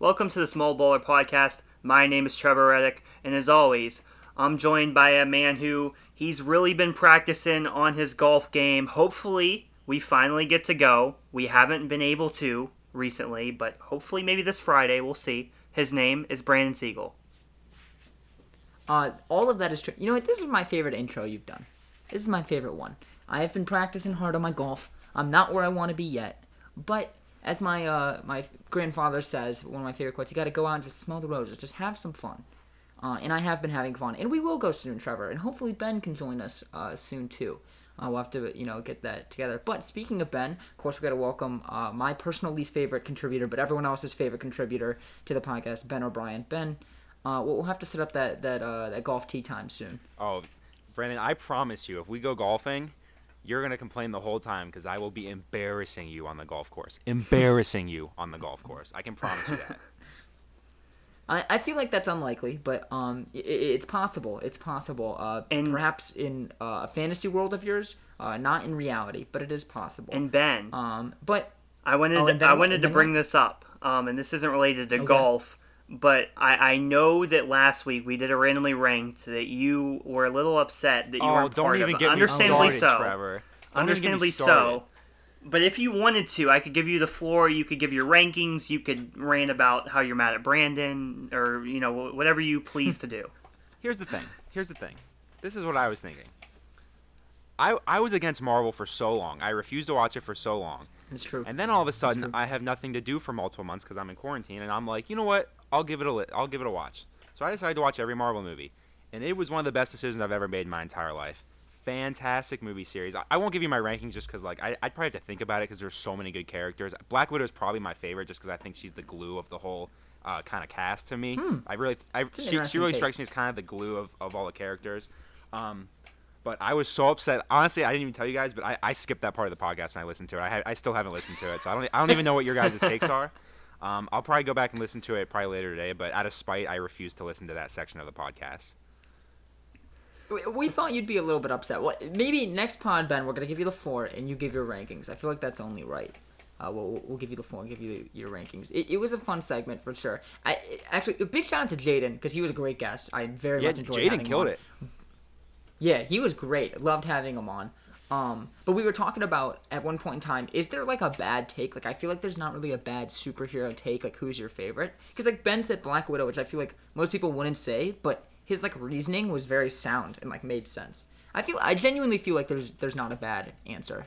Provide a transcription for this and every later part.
Welcome to the Small Bowler Podcast. My name is Trevor Reddick, and as always, I'm joined by a man who he's really been practicing on his golf game. Hopefully, we finally get to go. We haven't been able to recently, but hopefully, maybe this Friday, we'll see. His name is Brandon Siegel. Uh, all of that is true. You know what? This is my favorite intro you've done. This is my favorite one. I have been practicing hard on my golf. I'm not where I want to be yet, but as my uh, my grandfather says, one of my favorite quotes, you got to go out and just smell the roses, just have some fun. Uh, and I have been having fun, and we will go soon, Trevor, and hopefully Ben can join us uh, soon too. Uh, we'll have to, you know, get that together. But speaking of Ben, of course, we got to welcome uh, my personal least favorite contributor, but everyone else's favorite contributor to the podcast, Ben O'Brien. Ben, uh, we'll have to set up that that that golf tee time soon. Oh, Brandon, I promise you, if we go golfing, you're gonna complain the whole time because I will be embarrassing you on the golf course. Embarrassing you on the golf course. I can promise you that. I, I feel like that's unlikely, but um, i it's possible. It's possible. Uh, And- perhaps in uh, a fantasy world of yours, uh, not in reality, but it is possible. And Ben, um, but I wanted Oh, to, I wanted to bring what? this up, um, and this isn't related to Okay. golf, but I, I know that last week we did a randomly ranked that you were a little upset that you oh, weren't don't part even of. get me Understandably started, so. Trevor. Don't even get me Understandably started. so. But if you wanted to, I could give you the floor. You could give your rankings. You could rant about how you're mad at Brandon, or you know whatever you please to do. Here's the thing. Here's the thing. This is what I was thinking. I I was against Marvel for so long. I refused to watch it for so long. it's true. And then all of a sudden, I have nothing to do for multiple months because I'm in quarantine, and I'm like, you know what? I'll give it a I'll give it a watch. So I decided to watch every Marvel movie, and it was one of the best decisions I've ever made in my entire life. Fantastic movie series. I, I won't give you my rankings just because like I I'd probably have to think about it because there's so many good characters. Black Widow is probably my favorite just because I think she's the glue of the whole uh, kind of cast to me. I really I, she, she really take. strikes me as kind of the glue of, of all the characters. Um, but I was so upset. Honestly, I didn't even tell you guys, but I, I skipped that part of the podcast when I listened to it. I, ha- I still haven't listened to it, so I don't I don't even know what your guys' takes are. Um, I'll probably go back and listen to it probably later today. But out of spite, I refuse to listen to that section of the podcast. We- thought you'd be a little bit upset. What? Maybe next pod, Ben, we're gonna give you the floor and you give your rankings. I feel like that's only right. Uh, we'll, we'll give you the floor and give you your rankings. It, it was a fun segment for sure. I actually a big shout out to Jaden because he was a great guest. I very Yeah, much enjoyed. Jaden him killed on. it. Yeah, he was great. Loved having him on. Um, but we were talking about at one point in time, is there like a bad take? Like I feel like there's not really a bad superhero take. Like who's your favorite? Because like Ben said Black Widow, which I feel like most people wouldn't say, but his like reasoning was very sound and like made sense. I feel I genuinely feel like there's there's not a bad answer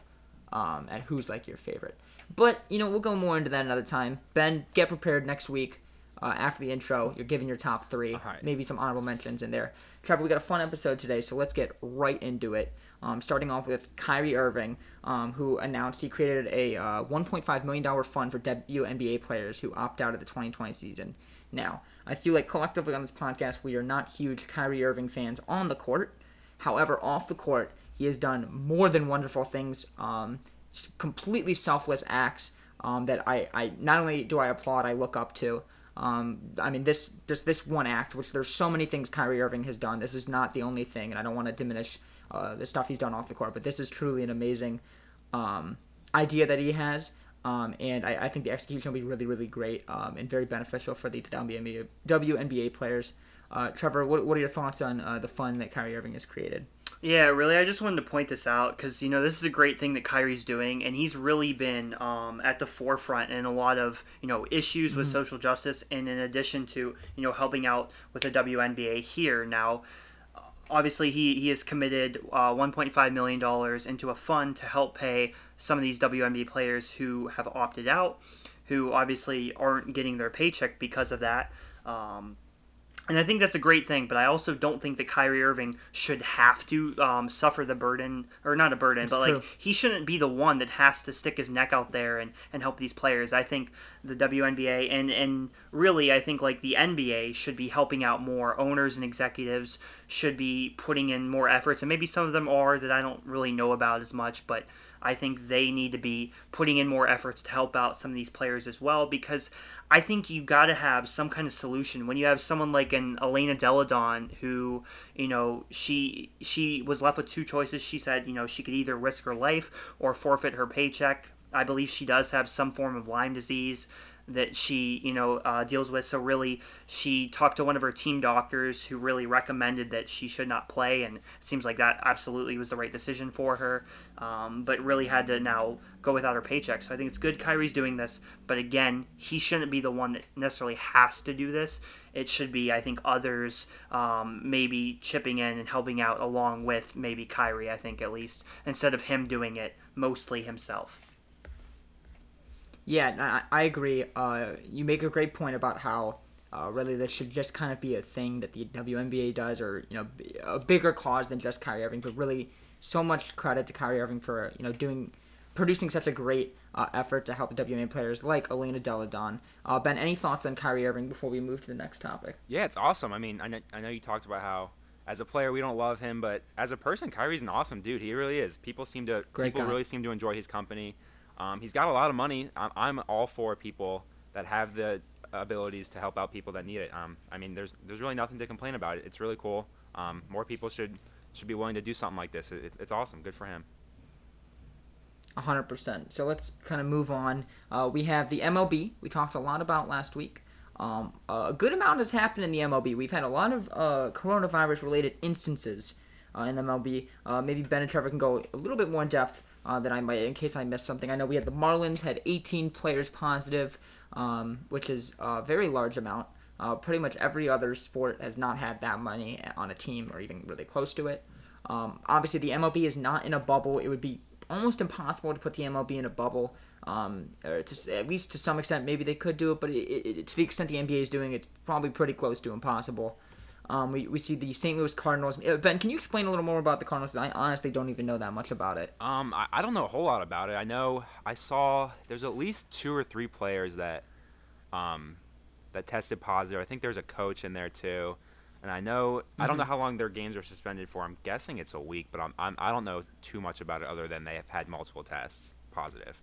um, at who's like your favorite. But you know we'll go more into that another time. Ben, get prepared next week. Uh, after the intro, you're giving your top three, Alright. maybe some honorable mentions in there. Trevor, we got a fun episode today, so let's get right into it. Um, starting off with Kyrie Irving, um, who announced he created a uh, $1.5 million fund for WNBA players who opt out of the 2020 season. Now, I feel like collectively on this podcast, we are not huge Kyrie Irving fans on the court. However, off the court, he has done more than wonderful things, um, completely selfless acts um, that I, I not only do I applaud, I look up to. Um, I mean, this just this one act, which there's so many things Kyrie Irving has done. This is not the only thing, and I don't want to diminish uh, the stuff he's done off the court, but this is truly an amazing um, idea that he has. Um, and I, I think the execution will be really, really great um, and very beneficial for the WNBA, WNBA players. Uh, Trevor, what, what are your thoughts on uh, the fun that Kyrie Irving has created? Yeah, really, I just wanted to point this out because you know this is a great thing that Kyrie's doing, and he's really been um, at the forefront in a lot of you know issues with social justice, and in addition to you know helping out with the WNBA here now. Obviously, he, he has committed uh, $1.5 million into a fund to help pay some of these WNBA players who have opted out, who obviously aren't getting their paycheck because of that. Um, and I think that's a great thing, but I also don't think that Kyrie Irving should have to um, suffer the burden, or not a burden, but true. like he shouldn't be the one that has to stick his neck out there and, and help these players. I think the WNBA and and really I think like the NBA should be helping out more. Owners and executives should be putting in more efforts, and maybe some of them are that I don't really know about as much, but I think they need to be putting in more efforts to help out some of these players as well because I think you got to have some kind of solution when you have someone like an Elena Delle Donne who, you know, she she was left with two choices. She said, you know, she could either risk her life or forfeit her paycheck. I believe she does have some form of Lyme disease that she you know uh, deals with. So really, she talked to one of her team doctors who really recommended that she should not play, and it seems like that absolutely was the right decision for her. Um, but really had to now go without her paycheck. So I think it's good Kyrie's doing this, but again, he shouldn't be the one that necessarily has to do this. It should be, I think, others um, maybe chipping in and helping out along with maybe Kyrie. I think at least instead of him doing it mostly himself. Yeah, I, I agree. Uh, you make a great point about how uh, really this should just kind of be a thing that the WNBA does, or you know, a bigger cause than just Kyrie Irving. But really, so much credit to Kyrie Irving for you know doing, producing such a great uh, effort to help WNBA players like Elena Delle Donne. Uh, ben, any thoughts on Kyrie Irving before we move to the next topic? Yeah, it's awesome. I mean, I know, I know you talked about how as a player we don't love him, but as a person, Kyrie's an awesome dude. He really is. People seem to Great people guy. really seem to enjoy his company. Um, he's got a lot of money. I'm, I'm all for people that have the abilities to help out people that need it. Um, I mean, there's there's really nothing to complain about. It's really cool. Um, more people should should be willing to do something like this. It, it's awesome. Good for him. 100%. So let's kind of move on. Uh, we have the MLB, we talked a lot about last week. Um, a good amount has happened in the MLB. We've had a lot of uh, coronavirus related instances uh, in the MLB. Uh, maybe Ben and Trevor can go a little bit more in depth uh, than I might in case I missed something. I know we had the Marlins had 18 players positive, um, which is a very large amount. Uh, pretty much every other sport has not had that many on a team or even really close to it. Um, obviously, the MLB is not in a bubble. It would be almost impossible to put the MLB in a bubble. Um, or to, at least to some extent, maybe they could do it, but it, it, to the extent the NBA is doing it, it's probably pretty close to impossible. Um, we, we see the St. Louis Cardinals. Uh, Ben, can you explain a little more about the Cardinals? I honestly don't even know that much about it. Um, I, I don't know a whole lot about it. I know I saw there's at least two or three players that, um, that tested positive. I think there's a coach in there too, and I know I don't know how long their games are suspended for. I'm guessing it's a week, but I'm, I'm I don't know too much about it other than they have had multiple tests positive.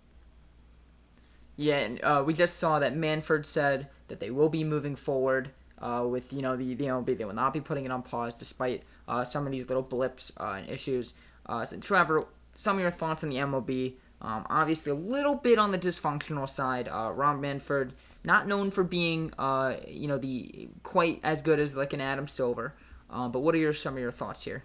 Yeah, and uh, we just saw that Manfred said that they will be moving forward uh, with you know the, the MLB. They will not be putting it on pause despite uh, some of these little blips uh, and issues. Uh, so Trevor, some of your thoughts on the MLB? Um, obviously, a little bit on the dysfunctional side. Uh, Rob Manfred, not known for being you know the quite as good as like an Adam Silver. But what are your some of your thoughts here?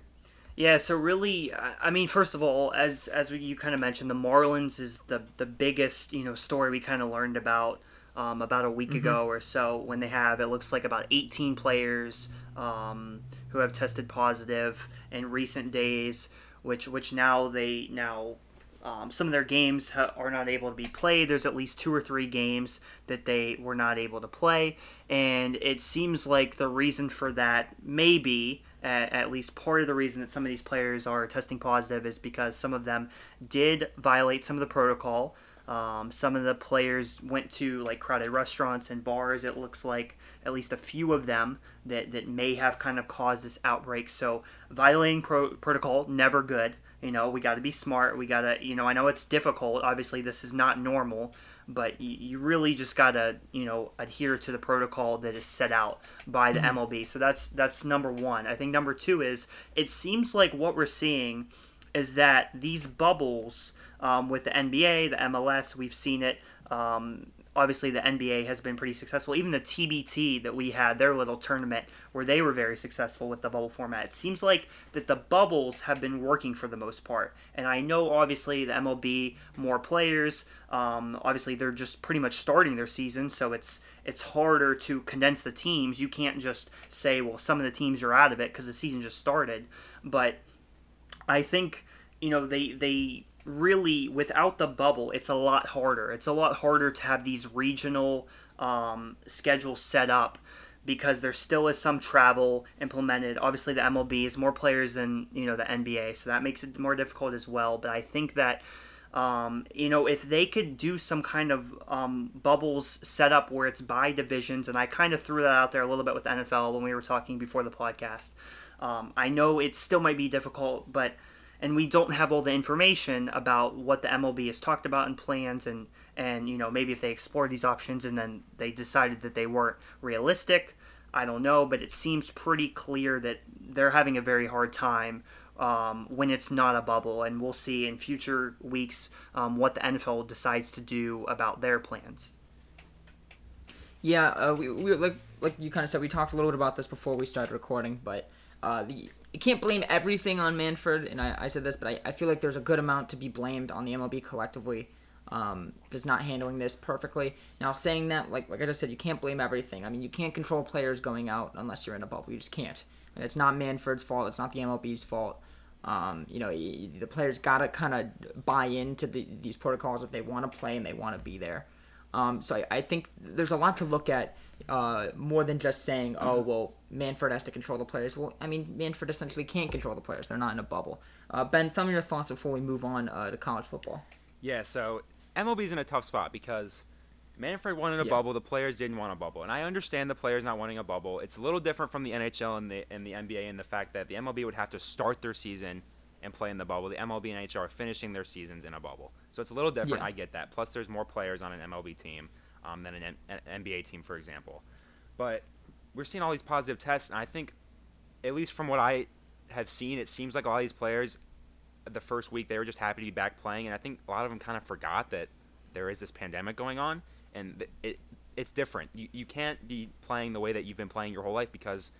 Yeah, so really, I mean, first of all, as as you kind of mentioned, the Marlins is the the biggest you know story we kind of learned about um, about a week ago or so when they have it looks like about 18 players um, who have tested positive in recent days, which which now they now um, some of their games ha- are not able to be played. There's at least two or three games that they were not able to play, and it seems like the reason for that maybe at, at least part of the reason that some of these players are testing positive is because some of them did violate some of the protocol. Um, some of the players went to like crowded restaurants and bars. It looks like at least a few of them that, that may have kind of caused this outbreak. So violating pro- protocol never good. You know, we got to be smart. We got to, you know, I know it's difficult. Obviously, this is not normal, but you, you really just got to, you know, adhere to the protocol that is set out by the MLB. So that's that's number one. I think number two is it seems like what we're seeing is that these bubbles um, with the NBA, the MLS, we've seen it. Um, obviously, the NBA has been pretty successful. Even the TBT that we had, their little tournament where they were very successful with the bubble format. It seems like that the bubbles have been working for the most part. And I know, obviously, the MLB more players. Um, obviously, they're just pretty much starting their season, so it's it's harder to condense the teams. You can't just say, well, some of the teams are out of it because the season just started. But I think you know they they really without the bubble it's a lot harder it's a lot harder to have these regional um, schedules set up because there still is some travel implemented obviously the mlb is more players than you know the nba so that makes it more difficult as well but i think that um, you know, if they could do some kind of um, bubbles set up where it's by divisions, and I kind of threw that out there a little bit with NFL when we were talking before the podcast. Um, I know it still might be difficult, but and we don't have all the information about what the MLB has talked about and plans, and and you know maybe if they explored these options and then they decided that they weren't realistic, I don't know, but it seems pretty clear that they're having a very hard time um, when it's not a bubble, and we'll see in future weeks um, what the NFL decides to do about their plans. Yeah, uh, we, we like like you kind of said we talked a little bit about this before we started recording, but uh, the you can't blame everything on Manfred, and I, I said this, but I, I feel like there's a good amount to be blamed on the MLB collectively, um, just not handling this perfectly. Now, saying that, like like I just said, you can't blame everything. I mean, you can't control players going out unless you're in a bubble. You just can't. And it's not Manfred's fault. It's not the MLB's fault. Um, you know, the players gotta kind of buy into the, these protocols if they want to play and they want to be there. Um, so I, I, think there's a lot to look at uh, more than just saying, oh, mm-hmm. well, Manfred has to control the players. Well, I mean, Manfred essentially can't control the players. They're not in a bubble. Uh, ben, some of your thoughts before we move on uh, to college football. Yeah, so MLB's in a tough spot because Manfred wanted a yeah. bubble. The players didn't want a bubble, and I understand the players not wanting a bubble. It's a little different from the NHL and the and the NBA in the fact that the MLB would have to start their season and play in the bubble. The MLB and NHL are finishing their seasons in a bubble, so it's a little different. Yeah. I get that. Plus, there's more players on an MLB team um, than an, an NBA team, for example. But we're seeing all these positive tests, and I think, at least from what I have seen, it seems like a lot of these players, the first week they were just happy to be back playing, and I think a lot of them kind of forgot that there is this pandemic going on, and it it's different. You you can't be playing the way that you've been playing your whole life because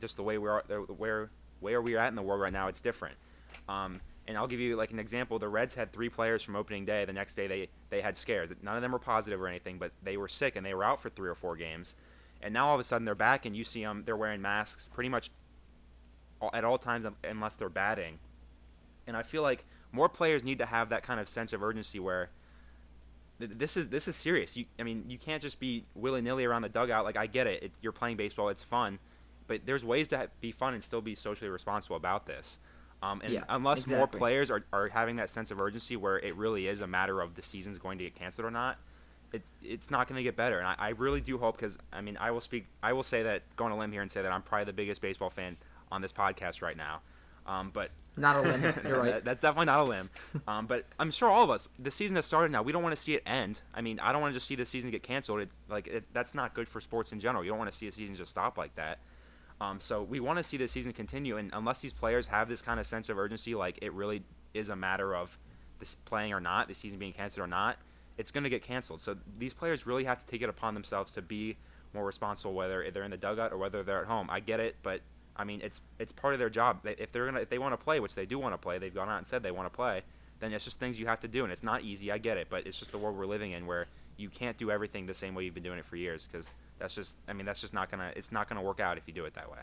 just the way we are, where where we're at in the world right now, it's different. Um, and I'll give you like an example. The Reds had three players from opening day. The next day they they had scares. None of them were positive or anything, but they were sick and they were out for three or four games. And now all of a sudden they're back and you see them. They're wearing masks pretty much at all times unless they're batting. And I feel like more players need to have that kind of sense of urgency where this is this is serious. You, I mean, you can't just be willy nilly around the dugout. Like I get it. it, you're playing baseball. It's fun, but there's ways to be fun and still be socially responsible about this. Um, and yeah, unless exactly. more players are, are having that sense of urgency where it really is a matter of the season's going to get canceled or not, it, it's not going to get better. And I, I really do hope because I mean I will speak I will say that going a limb here and say that I'm probably the biggest baseball fan on this podcast right now. Um, but not a limb. You're right. that's definitely not a limb. Um, but I'm sure all of us, the season has started now. We don't want to see it end. I mean, I don't want to just see the season get canceled. It, like it, that's not good for sports in general. You don't want to see a season just stop like that. Um, so we want to see the season continue, and unless these players have this kind of sense of urgency, like it really is a matter of this playing or not, the season being canceled or not, it's going to get canceled. So these players really have to take it upon themselves to be more responsible, whether they're in the dugout or whether they're at home. I get it, but I mean, it's it's part of their job. If they're gonna if they want to play, which they do want to play, they've gone out and said they want to play. Then it's just things you have to do, and it's not easy. I get it, but it's just the world we're living in where you can't do everything the same way you've been doing it for years because that's just I mean that's just not gonna it's not gonna work out if you do it that way.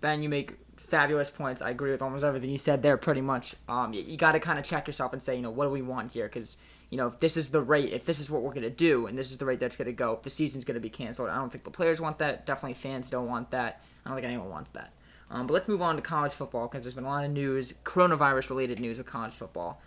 Ben, you make fabulous points. I agree with almost everything you said there, pretty much. Um, you, you got to kind of check yourself and say, you know, what do we want here? Because you know, if this is the rate, if this is what we're gonna do, and this is the rate that's gonna go, if the season's gonna be canceled, I don't think the players want that. Definitely fans don't want that. I don't think anyone wants that. Um, but let's move on to college football because there's been a lot of news, coronavirus related news with college football.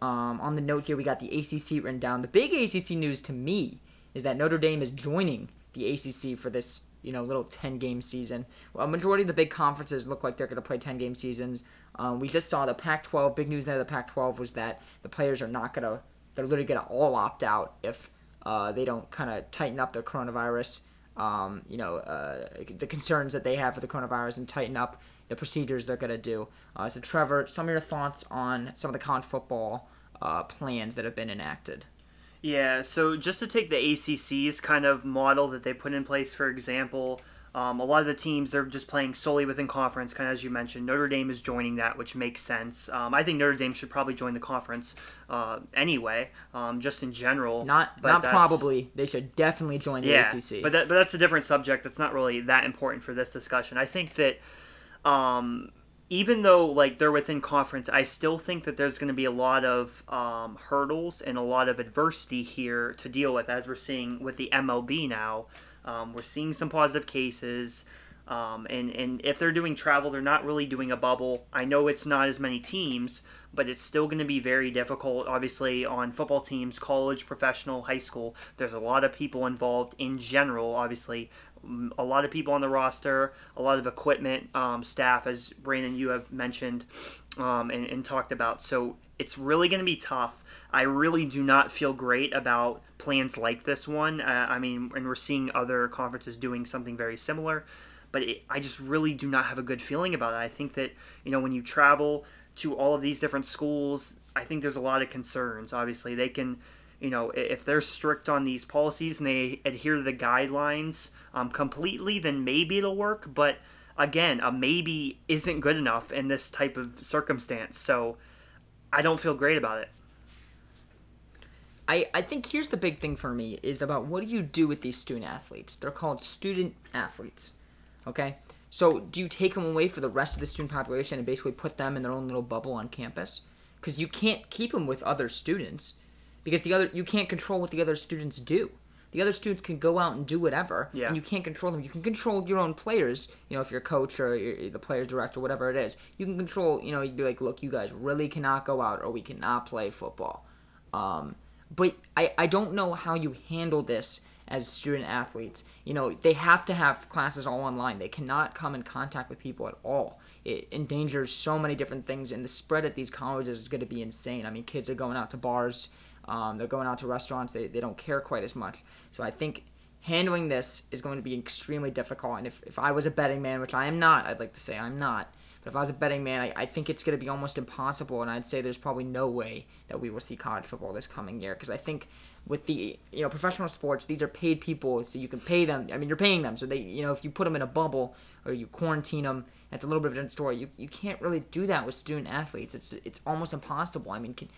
Um, on the note here, we got the ACC written down. The big ACC news to me is that Notre Dame is joining the ACC for this, you know, little 10 game season. Well, a majority of the big conferences look like they're going to play 10 game seasons. Um, we just saw the Pac 12, big news out of the Pac 12 was that the players are not going to, they're literally going to all opt out if uh, they don't kind of tighten up their coronavirus, um, you know, uh, the concerns that they have for the coronavirus and tighten up the procedures they're going to do. Uh, so, Trevor, some of your thoughts on some of the college football uh, plans that have been enacted? Yeah, so just to take the ACC's kind of model that they put in place, for example, um, a lot of the teams they're just playing solely within conference, kind of as you mentioned. Notre Dame is joining that, which makes sense. Um, I think Notre Dame should probably join the conference uh, anyway, um, just in general. Not not probably. They should definitely join the yeah, ACC. But that, but that's a different subject. That's not really that important for this discussion. I think that. Even though like they're within conference, I still think that there's going to be a lot of um, hurdles and a lot of adversity here to deal with, as we're seeing with the MLB now. Um, we're seeing some positive cases, um, and and if they're doing travel, they're not really doing a bubble. I know it's not as many teams, but it's still going to be very difficult. Obviously, on football teams, college, professional, high school, there's a lot of people involved in general. Obviously, a lot of people on the roster, a lot of equipment, um, staff, as Brandon you have mentioned um, and, and talked about. So it's really going to be tough. I really do not feel great about plans like this one. Uh, I mean, and we're seeing other conferences doing something very similar, but it, I just really do not have a good feeling about it. I think that you know when you travel to all of these different schools, I think there's a lot of concerns. Obviously, they can you know, if they're strict on these policies and they adhere to the guidelines um, completely, then maybe it'll work. But again, a maybe isn't good enough in this type of circumstance. So I don't feel great about it. I, I think here's the big thing for me is about what do you do with these student athletes? They're called student athletes. Okay? So do you take them away for the rest of the student population and basically put them in their own little bubble on campus? Because you can't keep them with other students because the other you can't control what the other students do. The other students can go out and do whatever, Yeah. and you can't control them. You can control your own players. You know, if you're a coach or you're the players director, whatever it is, you can control. You know, you'd be like, look, you guys really cannot go out, or we cannot play football. Um, but I, I don't know how you handle this as student athletes. You know, they have to have classes all online. They cannot come in contact with people at all. It endangers so many different things, and the spread at these colleges is going to be insane. I mean, kids are going out to bars, um, they're going out to restaurants, they, they don't care quite as much. So I think handling this is going to be extremely difficult. And if, if I was a betting man, which I am not, I'd like to say I'm not, but if I was a betting man, I, I think it's going to be almost impossible. And I'd say there's probably no way that we will see college football this coming year because I think with the you know professional sports, these are paid people, so you can pay them. I mean, you're paying them, so they you know if you put them in a bubble or you quarantine them, that's a little bit of a different story. You, you can't really do that with student athletes. It's it's almost impossible. I mean, can,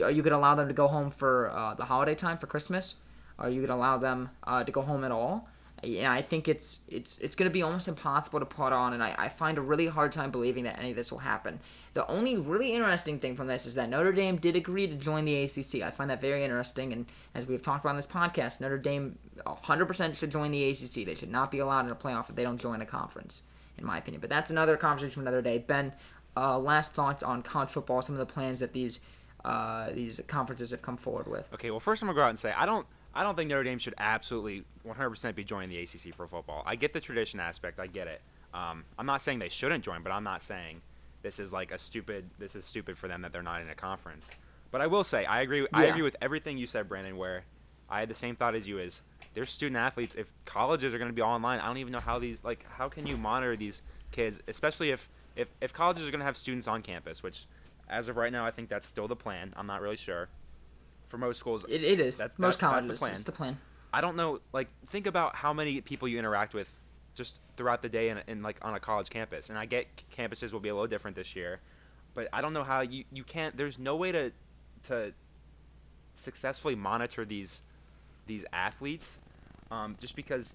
are you going to allow them to go home for uh, the holiday time for Christmas? Are you going to allow them uh, to go home at all? Yeah, I think it's it's it's going to be almost impossible to put on, and I, I find a really hard time believing that any of this will happen. The only really interesting thing from this is that Notre Dame did agree to join the ACC. I find that very interesting, and as we've talked about on this podcast, Notre Dame 100% should join the ACC. They should not be allowed in a playoff if they don't join a conference, in my opinion. But that's another conversation for another day. Ben, uh, last thoughts on college football, some of the plans that these uh, these conferences have come forward with. Okay, well, first I'm gonna go out and say I don't. I don't think Notre Dame should absolutely 100% be joining the ACC for football. I get the tradition aspect. I get it. Um, I'm not saying they shouldn't join, but I'm not saying this is like a stupid. This is stupid for them that they're not in a conference. But I will say I agree. I agree with everything you said, Brandon. Where I had the same thought as you. Is they're student athletes. If colleges are going to be online, I don't even know how these like how can you monitor these kids, especially if if if colleges are going to have students on campus, which as of right now I think that's still the plan. I'm not really sure. For most schools, It, it is. That's- Most that's- that's the colleges. plan. It's the plan. I don't know. Like, think about how many people you interact with just throughout the day in, in like on a college campus. And I get campuses will be a little different this year, but I don't know how you you can't. There's no way to to successfully monitor these these athletes. Um, just because,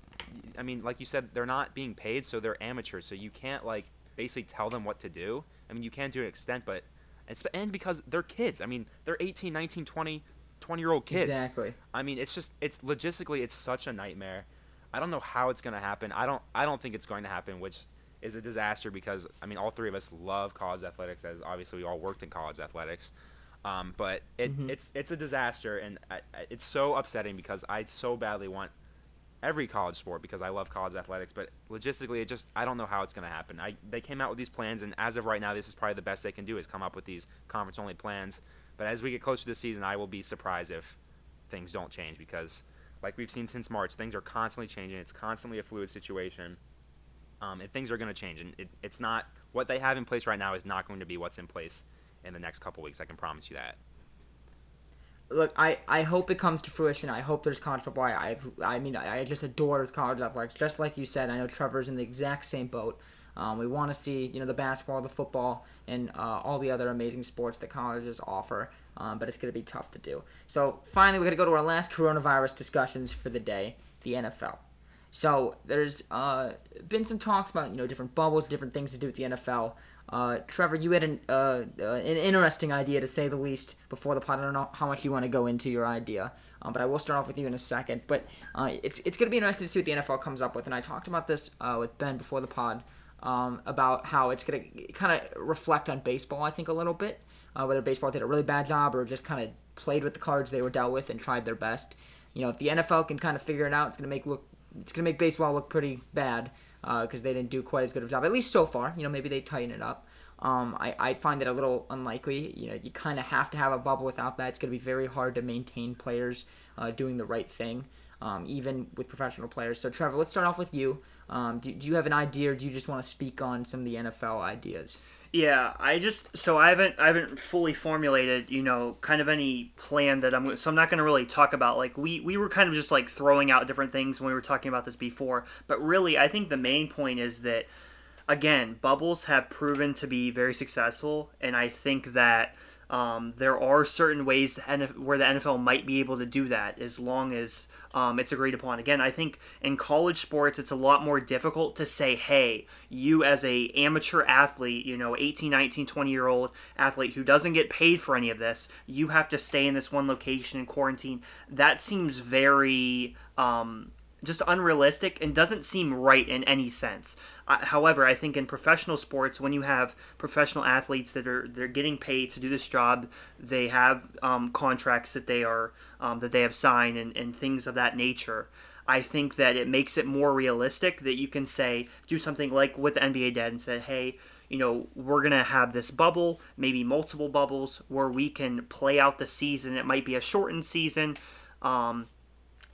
I mean, like you said, they're not being paid, so they're amateurs. So you can't like basically tell them what to do. I mean, you can to an extent, but and because they're kids. I mean, they're 18, 19, 20, 20 year old kids. Exactly. I mean, it's just it's logistically it's such a nightmare. I don't know how it's gonna happen. I don't I don't think it's going to happen, which is a disaster because I mean all three of us love college athletics as obviously we all worked in college athletics. Um, but it, Mhm. it's it's a disaster and I- it's so upsetting because I so badly want every college sport because I love college athletics, but logistically it just I don't know how it's going to happen. I they came out with these plans and as of right now this is probably the best they can do is come up with these conference only plans. But as we get closer to the season, I will be surprised if things don't change because like we've seen since March, things are constantly changing. It's constantly a fluid situation. Um, and things are going to change, and it, it's not what they have in place right now is not going to be what's in place in the next couple weeks. I can promise you that. Look, I, I hope it comes to fruition. I hope there's college football. I I, I mean, I, I just adore college athletics. Just like you said, I know Trevor's in the exact same boat. Um, we want to see you know the basketball, the football, and uh, all the other amazing sports that colleges offer. Um, but it's going to be tough to do. So finally, we're going to go to our last coronavirus discussions for the day: the NFL. So there's uh, been some talks about you know different bubbles, different things to do with the NFL. Uh, Trevor, you had an uh, uh, an interesting idea to say the least before the pod. I don't know how much you want to go into your idea, um, but I will start off with you in a second. But uh, it's it's going to be interesting to see what the NFL comes up with. And I talked about this uh, with Ben before the pod um, about how it's going to kind of reflect on baseball. I think a little bit uh, whether baseball did a really bad job or just kind of played with the cards they were dealt with and tried their best. You know, if the NFL can kind of figure it out, it's going to make look it's going to make baseball look pretty bad because they didn't do quite as good of a job, at least so far. You know, maybe they tighten it up. Um, I, I find it a little unlikely. You know, you kind of have to have a bubble without that. It's going to be very hard to maintain players uh, doing the right thing. um, even with professional players. So, Trevor, let's start off with you. Um, do, do you have an idea, or do you just want to speak on some of the NFL ideas? Yeah, I just so I haven't I haven't fully formulated, you know, kind of any plan that I'm so I'm not going to really talk about like we we were kind of just like throwing out different things when we were talking about this before, but really I think the main point is that again, bubbles have proven to be very successful and I think that um, there are certain ways where the NFL might be able to do that as long as um, it's agreed upon. Again, I think in college sports it's a lot more difficult to say, hey, you as a amateur athlete, you know, 18, 19, 20 year old athlete who doesn't get paid for any of this, you have to stay in this one location in quarantine. That seems very um, just unrealistic and doesn't seem right in any sense. Uh, however, I think in professional sports, when you have professional athletes that are they're getting paid to do this job, they have um, contracts that they are um, that they have signed and, and things of that nature. I think that it makes it more realistic that you can say do something like the NBA did and said, hey, you know, we're going to have this bubble, maybe multiple bubbles, where we can play out the season. It might be a shortened season. Um,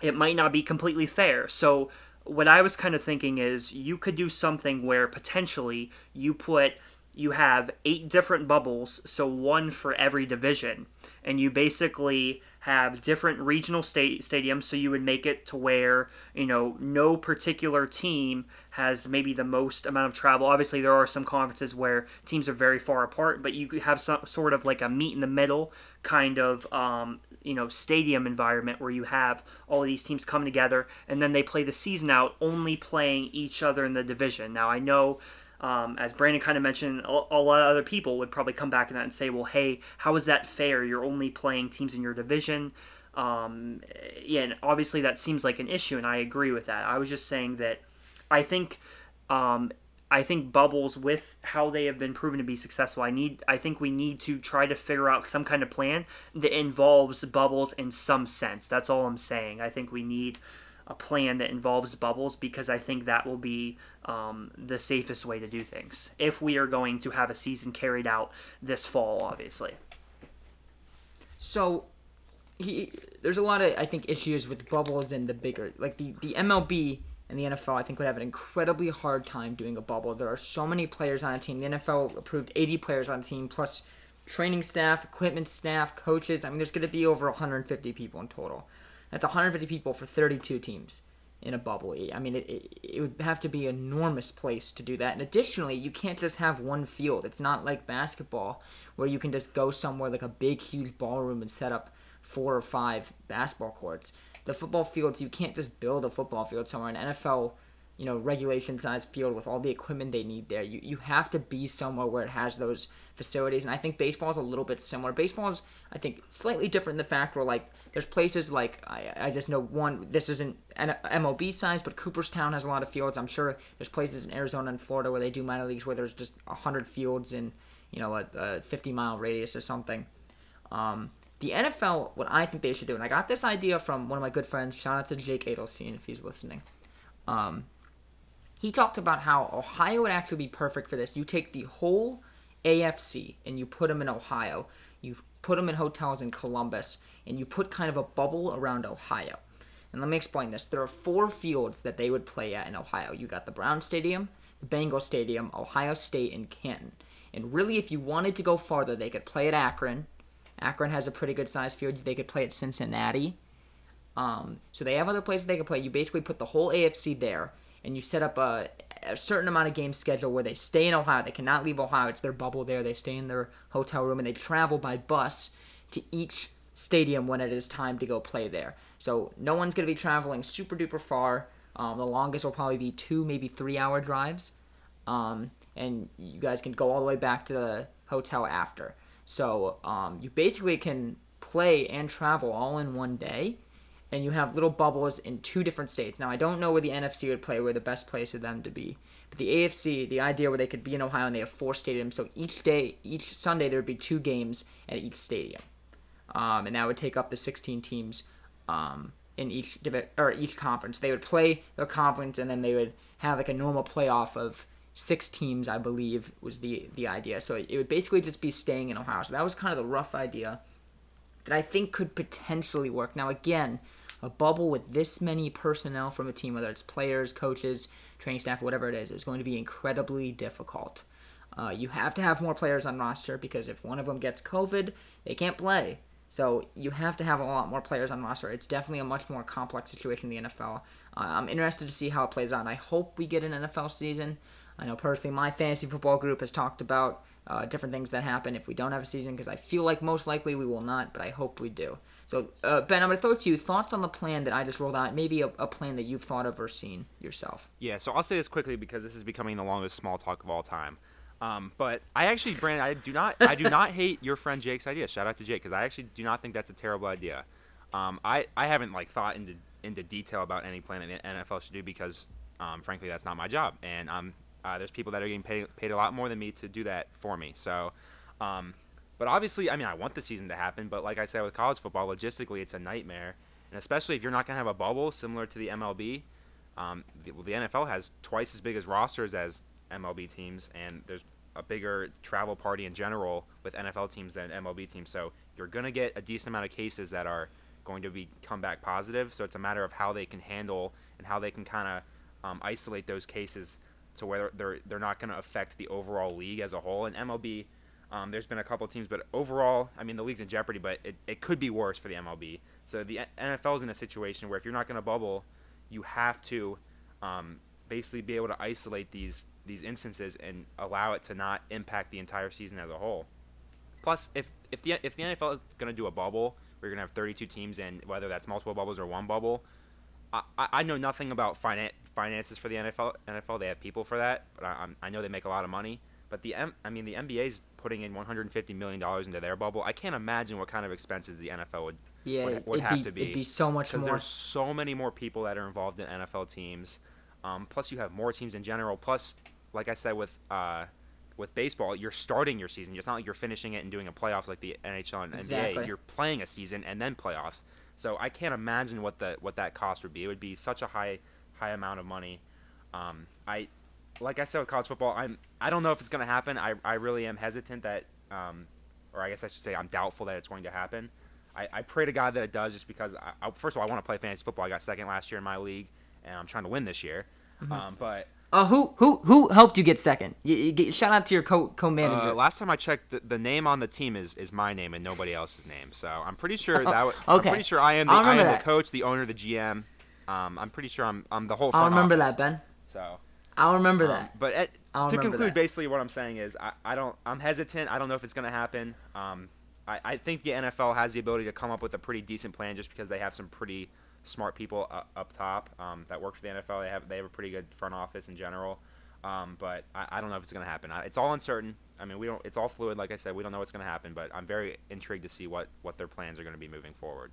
it might not be completely fair. So what I was kind of thinking is you could do something where potentially you put you have eight different bubbles, so one for every division, and you basically have different regional state stadiums so you would make it to where you know no particular team has maybe the most amount of travel. Obviously there are some conferences where teams are very far apart but you have some sort of like a meet in the middle kind of um, you know stadium environment where you have all these teams come together and then they play the season out only playing each other in the division. Now i know um, as Brandon kind of mentioned, a, lot of other people would probably come back to that and say, well, hey, how is that fair? You're only playing teams in your division. Um, yeah, and obviously that seems like an issue, and I agree with that. I was just saying that I think. Um, I think bubbles with how they have been proven to be successful. I need I think we need to try to figure out some kind of plan that involves bubbles in some sense. That's all I'm saying. I think we need a plan that involves bubbles because I think that will be um, the safest way to do things if we are going to have a season carried out this fall, obviously. So, he, there's a lot of I think issues with bubbles and the bigger like the the MLB and the NFL. I think would have an incredibly hard time doing a bubble. There are so many players on a team. The NFL approved 80 players on a team plus training staff, equipment staff, coaches. I mean, there's going to be over 150 people in total. That's 150 people for 32 teams in a bubble. I mean, it, it, it would have to be an enormous place to do that. And additionally, you can't just have one field. It's not like basketball where you can just go somewhere like a big, huge ballroom and set up four or five basketball courts. The football fields, you can't just build a football field somewhere. An NFL, you know, regulation size field with all the equipment they need there. You, you have to be somewhere where it has those facilities. And I think baseball is a little bit similar. Baseball is, I think, slightly different in the fact where, like, there's places like I, I just know one. This isn't an MLB size, but Cooperstown has a lot of fields. I'm sure there's places in Arizona and Florida where they do minor leagues where there's just hundred fields in you know a, a 50 mile radius or something. Um, the NFL, what I think they should do, and I got this idea from one of my good friends. Shout out to Jake Adelstein if he's listening. Um, he talked about how Ohio would actually be perfect for this. You take the whole AFC and you put them in Ohio. You put them in hotels in Columbus, and you put kind of a bubble around Ohio. And let me explain this. There are four fields that they would play at in Ohio. You got the Brown Stadium, the Bengal Stadium, Ohio State, and Canton. And really, if you wanted to go farther, they could play at Akron. Akron has a pretty good sized field. They could play at Cincinnati. Um, so they have other places they could play. You basically put the whole AFC there, and you set up a, a certain amount of games schedule where they stay in Ohio. They cannot leave Ohio. It's their bubble there. They stay in their hotel room and they travel by bus to each stadium when it is time to go play there. So no one's going to be traveling super duper far. Um, the longest will probably be two, maybe three hour drives. Um, and you guys can go all the way back to the hotel after. So um, you basically can play and travel all in one day and you have little bubbles in two different states. Now, I don't know where the NFC would play, where the best place for them to be. But the AFC, the idea where they could be in Ohio and they have four stadiums, so each day, each Sunday, there would be two games at each stadium. Um, and that would take up the 16 teams um, in each divi- or each conference. They would play their conference, and then they would have like a normal playoff of six teams, I believe, was the the idea. So it would basically just be staying in Ohio. So that was kind of the rough idea that I think could potentially work. Now, again, a bubble with this many personnel from a team, whether it's players, coaches, training staff, whatever it is, is going to be incredibly difficult. Uh, you have to have more players on roster because if one of them gets COVID, they can't play. So you have to have a lot more players on roster. It's definitely a much more complex situation in the NFL. Uh, I'm interested to see how it plays out. I hope we get an NFL season. I know personally my fantasy football group has talked about uh, different things that happen if we don't have a season because I feel like most likely we will not, but I hope we do. So, uh, Ben, I'm going to throw it to you. Thoughts on the plan that I just rolled out? Maybe a, a, plan that you've thought of or seen yourself. Yeah, so I'll say this quickly because this is becoming the longest small talk of all time. Um, but I actually, Brandon, I do not, I do not hate your friend Jake's idea. Shout out to Jake because I actually do not think that's a terrible idea. Um, I, I haven't like thought into into detail about any plan that the NFL should do because, um, frankly, that's not my job, and um, uh, there's people that are getting paid paid a lot more than me to do that for me. So, um, but obviously, I mean, I want the season to happen, but like I said with college football, logistically, it's a nightmare, and especially if you're not gonna have a bubble similar to the MLB. Um, the, the NFL has twice as big as rosters as MLB teams, and there's a bigger travel party in general with NFL teams than MLB teams. So you're going to get a decent amount of cases that are going to be come back positive. So it's a matter of how they can handle and how they can kind of um, isolate those cases to where they're they're not going to affect the overall league as a whole. And MLB, um, there's been a couple teams, but overall, I mean, the league's in jeopardy, but it, it could be worse for the MLB. So the NFL is in a situation where if you're not going to bubble, you have to um, basically be able to isolate these these instances and allow it to not impact the entire season as a whole. Plus, if if the if the NFL is going to do a bubble, we're going to have 32 teams, and whether that's multiple bubbles or one bubble, I, I know nothing about finan- finances for the NFL. NFL they have people for that, but I, I know they make a lot of money. But the M, I mean the NBA is putting in 150 million dollars into their bubble. I can't imagine what kind of expenses the NFL would yeah, would, would have be, to be. It'd be so much because more. there's so many more people that are involved in NFL teams. Um, plus, you have more teams in general. Plus, like I said with uh, with baseball, you're starting your season. It's not like you're finishing it and doing a playoffs like the NHL and exactly. NBA. You're playing a season and then playoffs. So I can't imagine what the what that cost would be. It would be such a high high amount of money. Um, I like I said with college football, I'm I don't know if it's going to happen. I, I really am hesitant that, um, or I guess I should say I'm doubtful that it's going to happen. I, I pray to God that it does, just because I, I, first of all I want to play fantasy football. I got second last year in my league, and I'm trying to win this year. Mm-hmm. Um, but uh, who who who helped you get second? You, you get, shout out to your co co manager. Uh, last time I checked, the, the name on the team is, is my name and nobody else's name. So I'm pretty sure that. W- okay. I'm pretty sure I am the, I I am that. the coach, the owner, the GM. Um, I'm pretty sure I'm I'm the whole. I'll remember office. that, Ben. So. I'll remember um, that. But at, to conclude, that. basically what I'm saying is I, I don't I'm hesitant. I don't know if it's going to happen. Um, I, I think the NFL has the ability to come up with a pretty decent plan just because they have some pretty smart people uh, up top um, that work for the NFL. They have they have a pretty good front office in general. Um, but I, I, don't know if it's going to happen. It's all uncertain. I mean, we don't. It's all fluid. Like I said, we don't know what's going to happen. But I'm very intrigued to see what what their plans are going to be moving forward.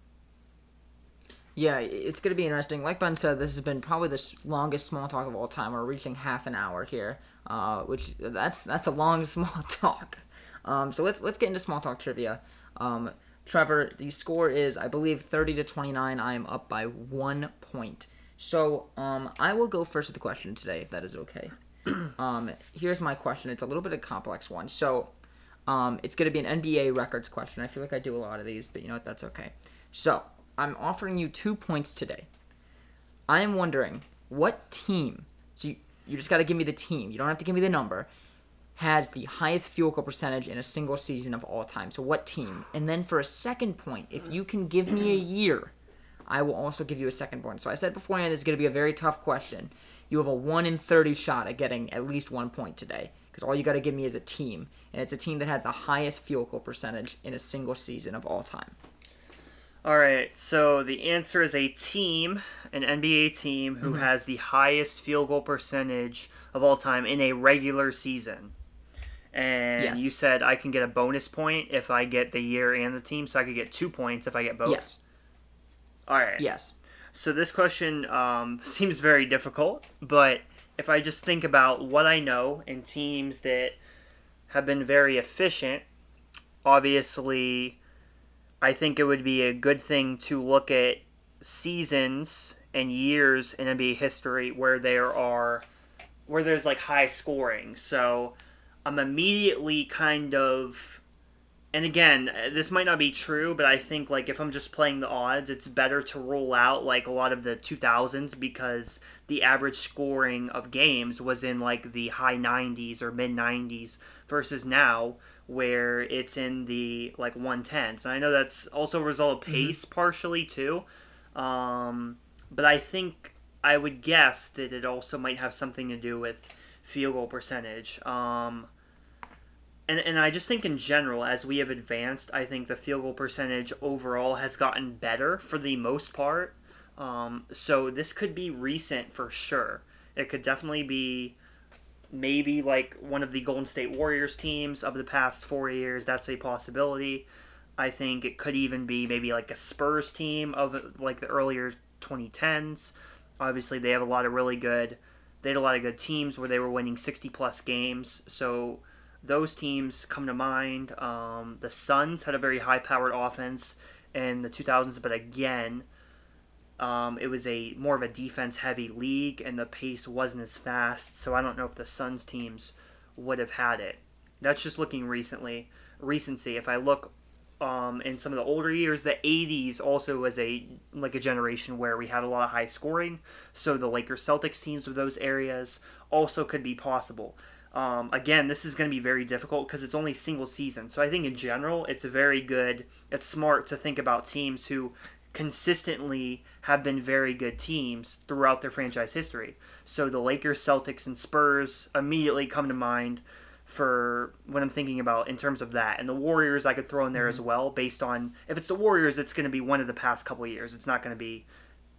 Yeah, it's going to be interesting. Like Ben said, this has been probably the longest small talk of all time. We're reaching half an hour here, uh, which that's that's a long small talk. Um, so let's let's get into small talk trivia. Um, Trevor, the score is I believe 30 to 29. I am up by one point. So um, I will go first with the question today, if that is okay. um, here's my question. It's a little bit of a complex one. So um, it's going to be an NBA records question. I feel like I do a lot of these, but you know what? That's okay. So I'm offering you two points today. I am wondering what team. So you, you just got to give me the team. You don't have to give me the number. Has the highest field goal percentage in a single season of all time. So what team? And then for a second point, if you can give me a year, I will also give you a second point. So I said beforehand, this is going to be a very tough question. You have a one in thirty shot at getting at least one point today because all you got to give me is a team, and it's a team that had the highest field goal percentage in a single season of all time. All right, so the answer is a team, an NBA team who mm-hmm. has the highest field goal percentage of all time in a regular season. And yes. you said I can get a bonus point if I get the year and the team, so I could get two points if I get both. Yes. All right. Yes. So this question um, seems very difficult, but if I just think about what I know in teams that have been very efficient, obviously, I think it would be a good thing to look at seasons and years in NBA history where there are where there's like high scoring. So I'm immediately kind of and again, uh, this might not be true, but I think like if I'm just playing the odds, it's better to roll out like a lot of the 2000s because the average scoring of games was in like the high 90s or mid 90s versus now where it's in the like 110s. And I know that's also a result of pace partially too. Um, but I think I would guess that it also might have something to do with field goal percentage. Um, and, and I just think in general, as we have advanced, I think the field goal percentage overall has gotten better for the most part. Um, so this could be recent for sure. It could definitely be maybe like one of the Golden State Warriors teams of the past four years. That's a possibility. I think it could even be maybe like a Spurs team of like the earlier 2010s. Obviously, they have a lot of really good. They had a lot of good teams where they were winning 60 plus games. So those teams come to mind. Um, the Suns had a very high powered offense in the 2000s, but again, um, it was a more of a defense heavy league, and the pace wasn't as fast. So I don't know if the Suns teams would have had it. That's just looking recently, recency. If I look um, in some of the older years, the '80s also was a like a generation where we had a lot of high scoring. So the Lakers Celtics teams of those areas also could be possible. Um, again, this is going to be very difficult because it's only single season. So I think in general, it's very good. It's smart to think about teams who consistently have been very good teams throughout their franchise history. So the Lakers, Celtics, and Spurs immediately come to mind for what I'm thinking about in terms of that. And the Warriors I could throw in there Mm-hmm. as well, based on if it's the Warriors, it's going to be one of the past couple of years. It's not going to be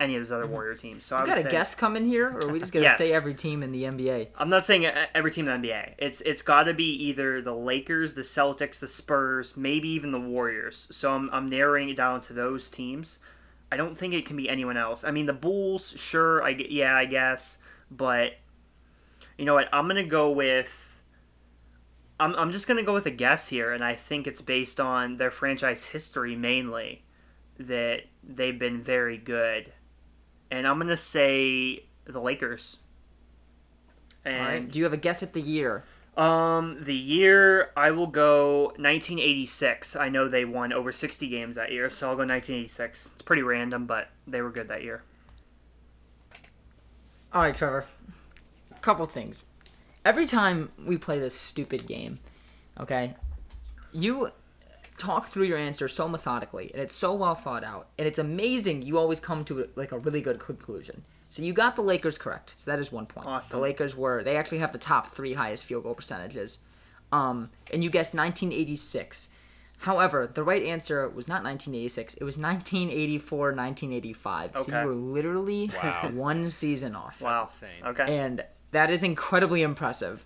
any of those other Warrior teams. So I Mm-hmm. Got a say, guess coming here, or are we just gonna Yes. say every team in the NBA? I'm not saying e- every team in the NBA. It's it's got to be either the Lakers, the Celtics, the Spurs, maybe even the Warriors. So I'm I'm narrowing it down to those teams. I don't think it can be anyone else. I mean, the Bulls, sure, I yeah, I guess, but you know what? I'm gonna go with. I'm, I'm just gonna go with a guess here, and I think it's based on their franchise history mainly that they've been very good, and I'm gonna say the Lakers. And All right. Do you have a guess at the year? um, the year I will go 1986. I know they won over 60 games that year, so I'll go 1986. It's pretty random, but they were good that year. All right, Trevor. A couple things. Every time we play this stupid game, okay, you talk through your answer so methodically, and it's so well thought out, and it's amazing. You always come to like a really good conclusion. So you got the Lakers correct. So that is one point. Awesome. The Lakers were they actually have the top three highest field goal percentages. Um, and you guessed 1986. However, the right answer was not 1986. It was 1984, 1985. So Okay. you were literally Wow. one season off Wow. insane. Okay. and that is incredibly impressive.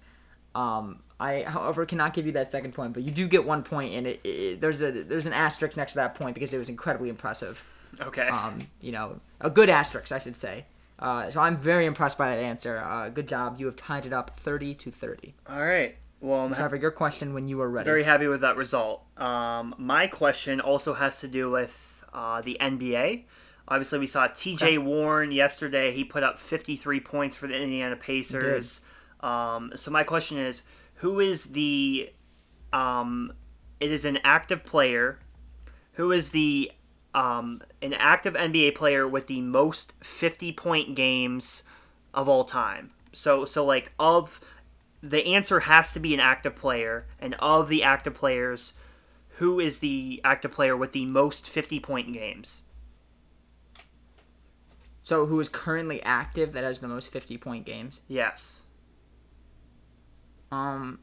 Um, I, however, cannot give you that second point, but you do get one point, and it, it, there's a there's an asterisk next to that point because it was incredibly impressive. okay. Um, you know, a good asterisk, I should say. Uh, so I'm very impressed by that answer. Uh, good job. You have tied it up 30 to 30. All right. Well, I'm ha- your question when you were ready. very happy with that result. Um, my question also has to do with uh, the NBA. Obviously, we saw T.J. Warren yesterday. He put up 53 points for the Indiana Pacers. Um, so my question is, who is the? Um, it is an active player. Who is the um, an active NBA player with the most 50 point games of all time? So so like of the answer has to be an active player, and of the active players, who is the active player with the most 50 point games? So who is currently active that has the most 50 point games? Yes. Um,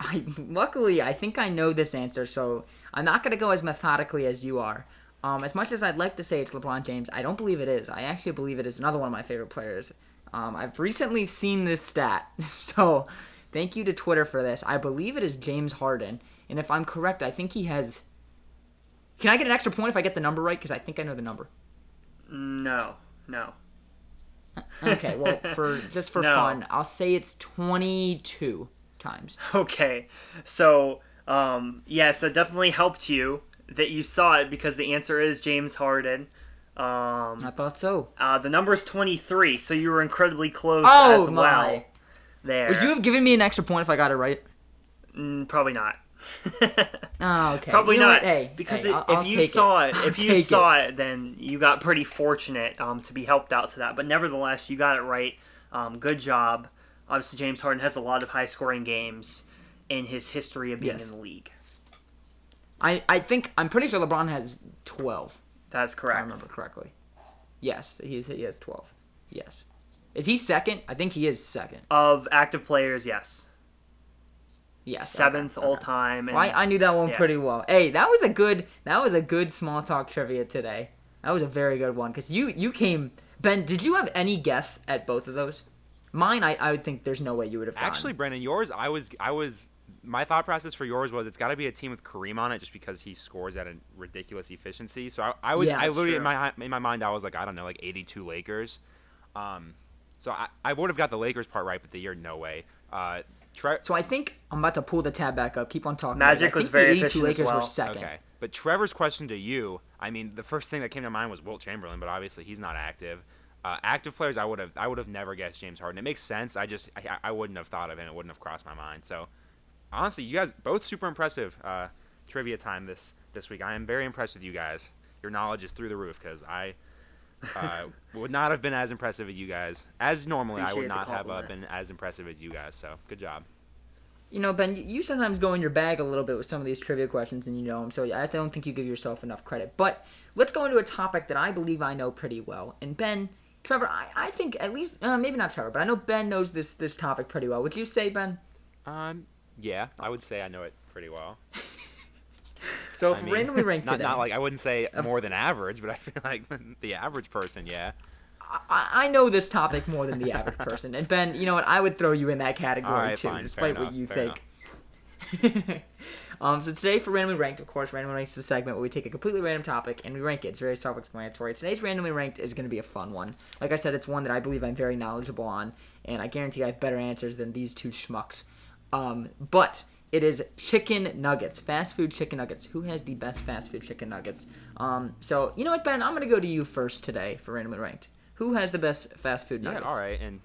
I luckily I think I know this answer, so I'm not gonna go as methodically as you are. Um, as much as I'd like to say it's LeBron James, I don't believe it is. I actually believe it is another one of my favorite players. Um, I've recently seen this stat, so thank you to Twitter for this. I believe it is James Harden, and if I'm correct, I think he has. Can I get an extra point if I get the number right? Because I think I know the number. No. No. Okay, well, for just for No. fun, I'll say it's 22 times. Okay. So, um, yes, that definitely helped you that you saw it because the answer is James Harden. Um, I thought so. uh, the number is 23, so you were incredibly close Oh as my. well. There. Would you have given me an extra point if I got it right? Mm, probably not. Oh, okay. Probably You know not. what? Hey, because hey, it, I'll- if I'll you saw it, I'll if you saw it. then you got pretty fortunate um, to be helped out to that. But nevertheless, you got it right. Um, good job. Obviously, James Harden has a lot of high scoring games in his history of being Yes. in the league. I, I think I'm pretty sure LeBron has 12. That's If I remember correctly. Yes, he's he has 12. Yes. Is he second? I think he is second. Of active players, yes. Yes. Seventh okay, all okay. time. And Well, I, I knew that one Yeah. pretty well. Hey, that was a good that was a good small talk trivia today. That was a very good one because you you came Ben. Did you have any guess at both of those? Mine, I, I would think there's no way you would have. gotten. Actually, Brendan, yours, I was, I was, my thought process for yours was it's got to be a team with Kareem on it, just because he scores at a ridiculous efficiency. So I, I was, Yeah, I that's literally in my in my mind, I was like, I don't know, like 82 Lakers. Um, so I, I would have got the Lakers part right, but the year, no way. Uh, Tre- So I think I'm about to pull the tab back up. Keep on talking. Magic guys. Was very the 82 efficient as Lakers were well. second. Okay. But Trevor's question to you, I mean, the first thing that came to mind was Wilt Chamberlain, but obviously he's not active. Uh, active players, I would have, I would have never guessed James Harden. It makes sense. I just, I, I wouldn't have thought of it. It wouldn't have crossed my mind. So, honestly, you guys both super impressive. Uh, trivia time this this week. I am very impressed with you guys. Your knowledge is through the roof because I uh, would not have been as impressive as you guys. As normally, I would not have uh, been as impressive as you guys. So, good job. You know, Ben, you sometimes go in your bag a little bit with some of these trivia questions, and you know them. So I don't think you give yourself enough credit. But let's go into a topic that I believe I know pretty well. And Ben, Trevor, I, I think at least uh, maybe not Trevor, but I know Ben knows this this topic pretty well. Would you say, Ben? Um, yeah, I would say I know it pretty well. So I mean, randomly ranked not, today, not like I wouldn't say more than average, but I feel like the average person, yeah. I, I know this topic more than the average person. And Ben, you know what? I would throw you in that category right, too, fine, despite what enough, you think. Um, so today for randomly ranked, of course, randomly ranked is a segment where we take a completely random topic and we rank it. It's very self-explanatory. Today's randomly ranked is going to be a fun one. Like I said, it's one that I believe I'm very knowledgeable on, and I guarantee I have better answers than these two schmucks. Um, but it is chicken nuggets, fast food chicken nuggets. Who has the best fast food chicken nuggets? Um, so you know what, Ben? I'm going to go to you first today for randomly ranked. Who has the best fast food nuggets? Yeah, all right. And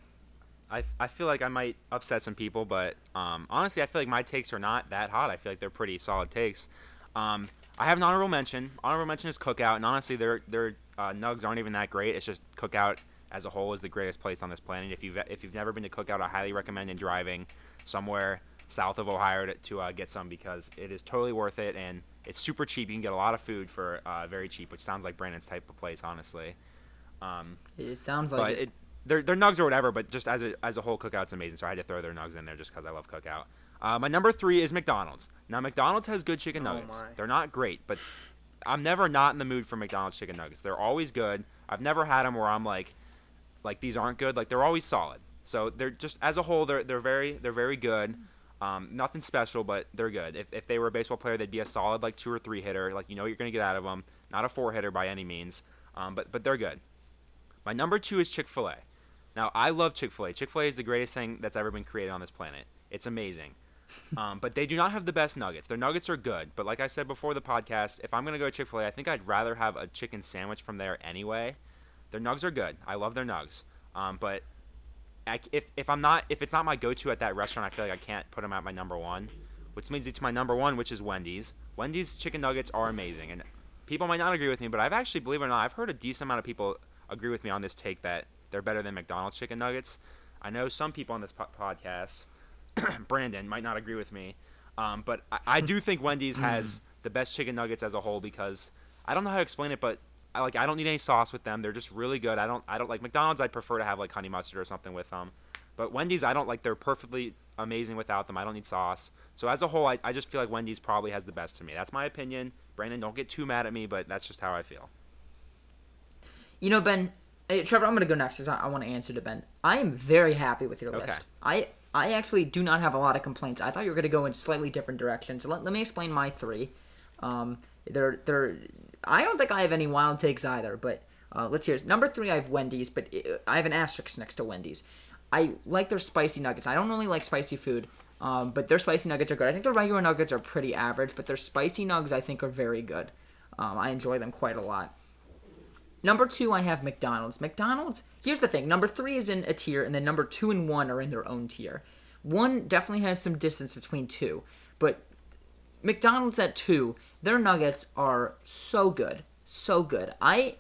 I, I feel like I might upset some people, but um, honestly, I feel like my takes are not that hot. I feel like they're pretty solid takes. Um, I have an honorable mention. Honorable mention is Cookout, and honestly, their their uh, nugs aren't even that great. It's just Cookout as a whole is the greatest place on this planet. If you've if you've never been to Cookout, I highly recommend in driving somewhere south of Ohio to, to uh, get some because it is totally worth it and it's super cheap. You can get a lot of food for uh, very cheap, which sounds like Brandon's type of place, honestly. Um, It sounds like it. it, they're, they're nugs or whatever. But just as a as a whole, cookout's amazing. So I had to throw their nugs in there just because I love cookout. Uh, my number three is McDonald's. Now McDonald's has good chicken Oh, nuggets. my. they're not great, but I'm never not in the mood for McDonald's chicken nuggets. They're always good. I've never had them where I'm like, like these aren't good. Like they're always solid. So they're just as a whole, they're they're very they're very good. Um, nothing special, but they're good. If, if they were a baseball player, they'd be a solid like two or three hitter. Like you know what you're gonna get out of them. Not a four hitter by any means. Um, but but they're good. My number two is Chick Fil A. Now I love Chick Fil A. Chick Fil A is the greatest thing that's ever been created on this planet. It's amazing. um, but they do not have the best nuggets. Their nuggets are good, but like I said before the podcast, if I'm gonna go to Chick Fil A, I think I'd rather have a chicken sandwich from there anyway. Their nugs are good. I love their nugs. Um, but I, if if I'm not if it's not my go-to at that restaurant, I feel like I can't put them at my number one, which means it's my number one, which is Wendy's. Wendy's chicken nuggets are amazing, and people might not agree with me, but I've actually, believe it or not, I've heard a decent amount of people agree with me on this take that they're better than McDonald's chicken nuggets. I know some people on this po- podcast, Brandon, might not agree with me, um, but I, I do think Wendy's has the best chicken nuggets as a whole because I don't know how to explain it, but I like I don't need any sauce with them. They're just really good. I don't I don't like McDonald's. I'd prefer to have like honey mustard or something with them, but Wendy's I don't like. They're perfectly amazing without them. I don't need sauce. So as a whole, I, I just feel like Wendy's probably has the best to me. That's my opinion. Brandon, don't get too mad at me, but that's just how I feel. You know, Ben, hey, Trevor, I'm going to go next because I, I want to answer to Ben. I am very happy with your Okay. list. I I actually do not have a lot of complaints. I thought you were going to go in slightly different directions. Let, let me explain my three. Um, they're, they're, I don't think I have any wild takes either, but uh, let's hear. it. Number three, I have Wendy's, but it, I have an asterisk next to Wendy's. I like their spicy nuggets. I don't really like spicy food, um, but their spicy nuggets are good. I think their regular nuggets are pretty average, but their spicy nugs I think are very good. Um, I enjoy them quite a lot. Number two, I have McDonald's. McDonald's, here's the thing number three is in a tier, and then number two and one are in their own tier. One definitely has some distance between two, but McDonald's at two. Their nuggets are so good, so good. I,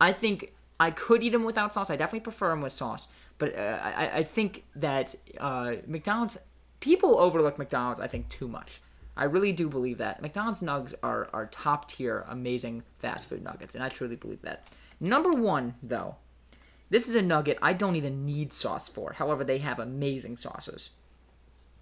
I think I could eat them without sauce. I definitely prefer them with sauce. But uh, I, I think that uh, McDonald's people overlook McDonald's. I think too much. I really do believe that McDonald's nugs are are top tier, amazing fast food nuggets, and I truly believe that. Number one, though, this is a nugget I don't even need sauce for. However, they have amazing sauces.